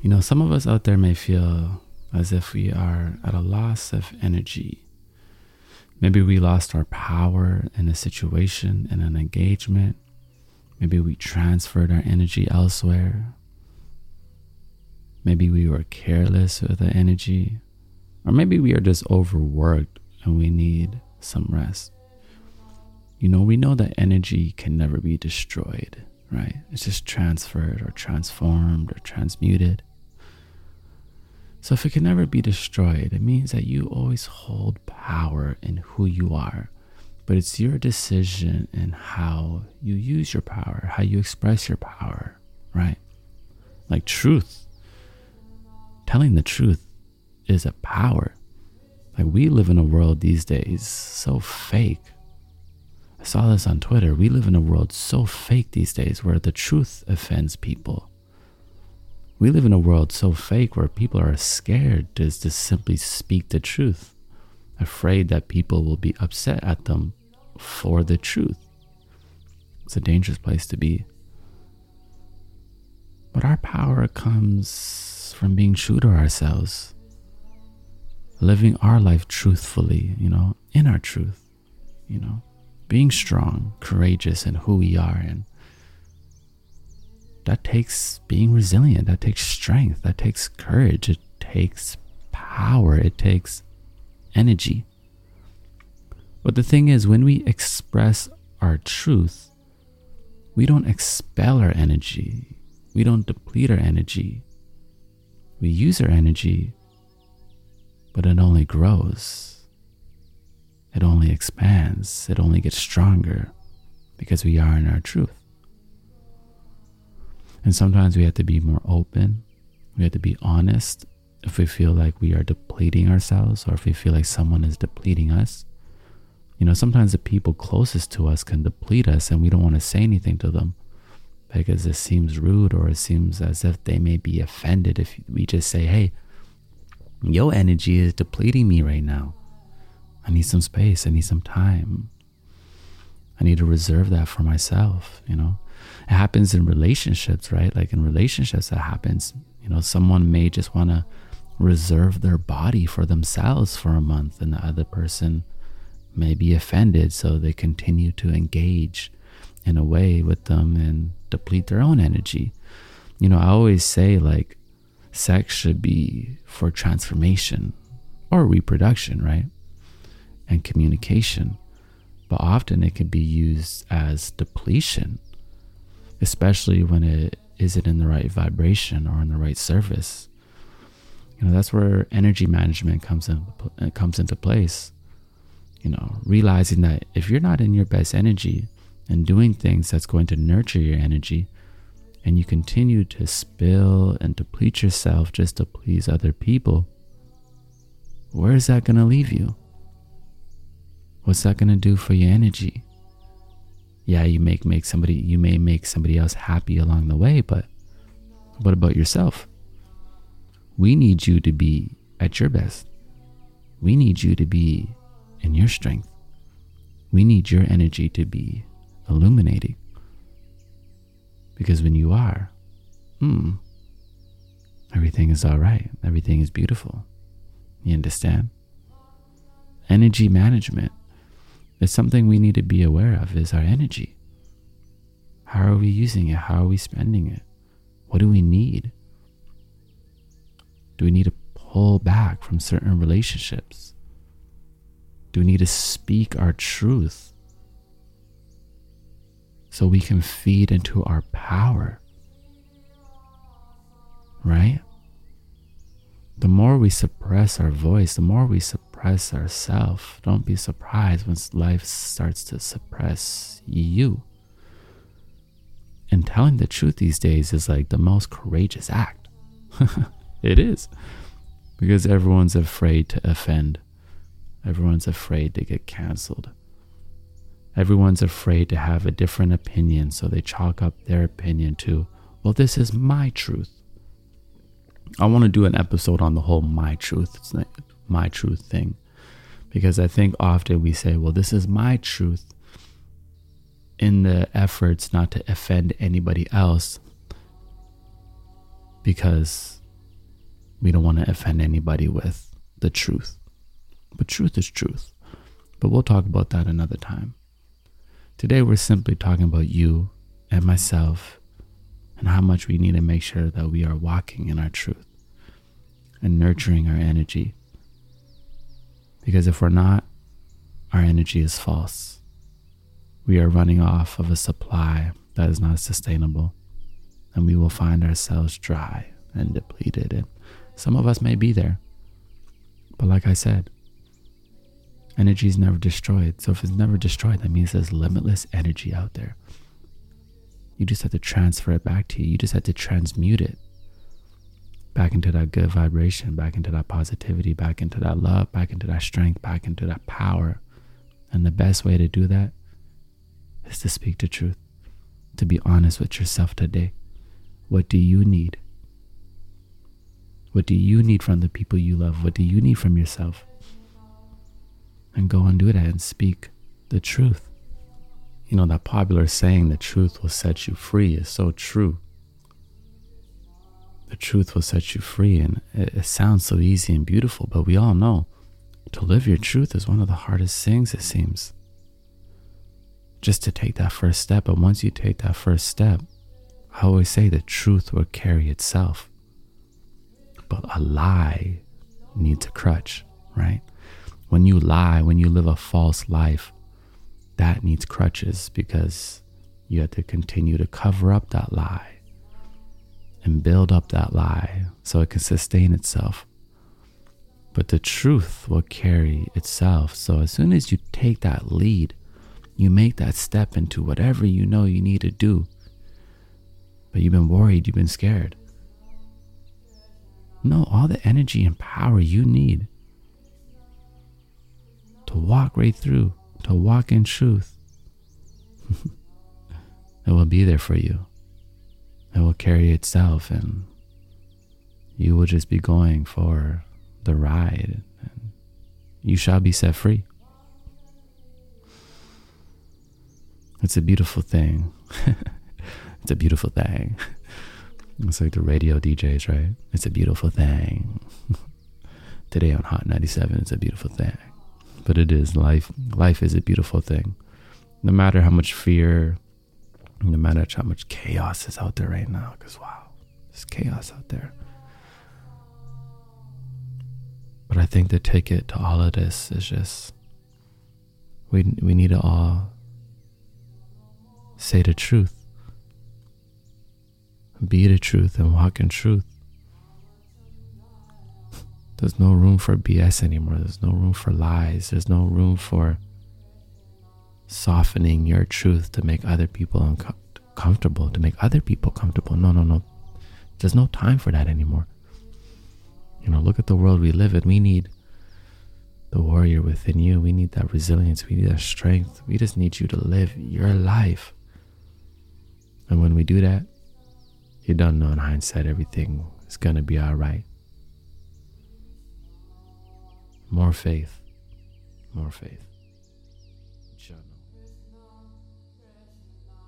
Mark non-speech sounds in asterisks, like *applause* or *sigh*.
You know, some of us out there may feel as if we are at a loss of energy. Maybe we lost our power in a situation, in an engagement. Maybe we transferred our energy elsewhere. Maybe we were careless with the energy. Or maybe we are just overworked and we need some rest. You know, we know that energy can never be destroyed, right? It's just transferred or transformed or transmuted. So if it can never be destroyed, it means that you always hold power in who you are. But it's your decision in how you use your power, how you express your power, right? Like truth. Telling the truth is a power. Like we live in a world these days so fake. I saw this on Twitter. We live in a world so fake these days where the truth offends people. We live in a world so fake where people are scared to simply speak the truth, afraid that people will be upset at them for the truth. It's a dangerous place to be. But our power comes from being true to ourselves, living our life truthfully, you know, in our truth, you know, being strong, courageous in who we are and that takes being resilient, that takes strength, that takes courage, it takes power, it takes energy. But the thing is, when we express our truth, we don't expel our energy, we don't deplete our energy. We use our energy, but it only grows. It only expands. It only gets stronger because we are in our truth. And sometimes we have to be more open. We have to be honest if we feel like we are depleting ourselves or if we feel like someone is depleting us. You know, sometimes the people closest to us can deplete us and we don't want to say anything to them because it seems rude or it seems as if they may be offended if we just say, hey, your energy is depleting me right now. I need some space. I need some time. I need to reserve that for myself, you know? It happens in relationships, right? Like in relationships, that happens. You know, someone may just want to reserve their body for themselves for a month, and the other person may be offended, so they continue to engage in a way with them and deplete their own energy. You know, I always say like sex should be for transformation or reproduction, right? And communication. But often it can be used as depletion especially when it isn't in the right vibration or in the right service. You know, that's where energy management comes in comes into place. You know, realizing that if you're not in your best energy and doing things that's going to nurture your energy, and you continue to spill and deplete yourself just to please other people, where is that going to leave you? What's that going to do for your energy? yeah, you make make somebody you may make somebody else happy along the way, but what about yourself? We need you to be at your best. We need you to be in your strength. We need your energy to be illuminating. Because when you are, hmm, everything is all right. Everything is beautiful. You understand? Energy management it's something we need to be aware of is our energy. How are we using it? How are we spending it? What do we need? Do we need to pull back from certain relationships? Do we need to speak our truth so we can feed into our power? Right? The more we suppress our voice, the more we suppress suppress don't be surprised when life starts to suppress you. And telling the truth these days is like the most courageous act. *laughs* it is. Because everyone's afraid to offend. Everyone's afraid to get canceled. Everyone's afraid to have a different opinion, so they chalk up their opinion to, well, this is my truth. I want to do an episode on the whole my truth. My truth thing. Because I think often we say, well, this is my truth in the efforts not to offend anybody else because we don't want to offend anybody with the truth. But truth is truth. But we'll talk about that another time. Today, we're simply talking about you and myself and how much we need to make sure that we are walking in our truth and nurturing our energy. Because if we're not, our energy is false. We are running off of a supply that is not sustainable, and we will find ourselves dry and depleted. And some of us may be there. But like I said, energy is never destroyed. So if it's never destroyed, that means there's limitless energy out there. You just have to transfer it back to you. You just have to transmute it back into that good vibration, back into that positivity, back into that love, back into that strength, back into that power. And the best way to do that is to speak the truth, to be honest with yourself today. What do you need? What do you need from the people you love? What do you need from yourself? And go and do that and speak the truth. You know, that popular saying, the truth will set you free, is so true truth will set you free. And it, it, sounds so easy and beautiful, but we all know to live your truth is one of the hardest things, it seems. Just to take that first step. But once you take that first step, I always say the truth will carry itself. But a lie needs a crutch, right? When you lie, when you live a false life, that needs crutches because you have to continue to cover up that lie and build up that lie so it can sustain itself. But the truth will carry itself. So as soon as you take that lead, you make that step into whatever you know you need to do. But you've been worried, you've been scared. No, all the energy and power you need to walk right through, to walk in truth, *laughs* it will be there for you it will carry itself and you will just be going for the ride and you shall be set free. It's a beautiful thing. *laughs* it's a beautiful thing. *laughs* It's like the radio DJs, right? It's a beautiful thing. *laughs* Today on Hot 97, it's a beautiful thing. But it is life. Life is a beautiful thing. No matter how much fear, no matter how much chaos is out there right now, because wow, there's chaos out there. But I think the ticket to all of this is just we we need to all say the truth. Be the truth and walk in truth. There's no room for BS anymore. There's no room for lies. There's no room for softening your truth to make other people uncomfortable, to make other people comfortable. No, no, no. There's no time for that anymore. You know, look at the world we live in. We need the warrior within you. We need that resilience. We need that strength. We just need you to live your life. And when we do that, you don't know in hindsight everything is going to be all right. More faith. More faith.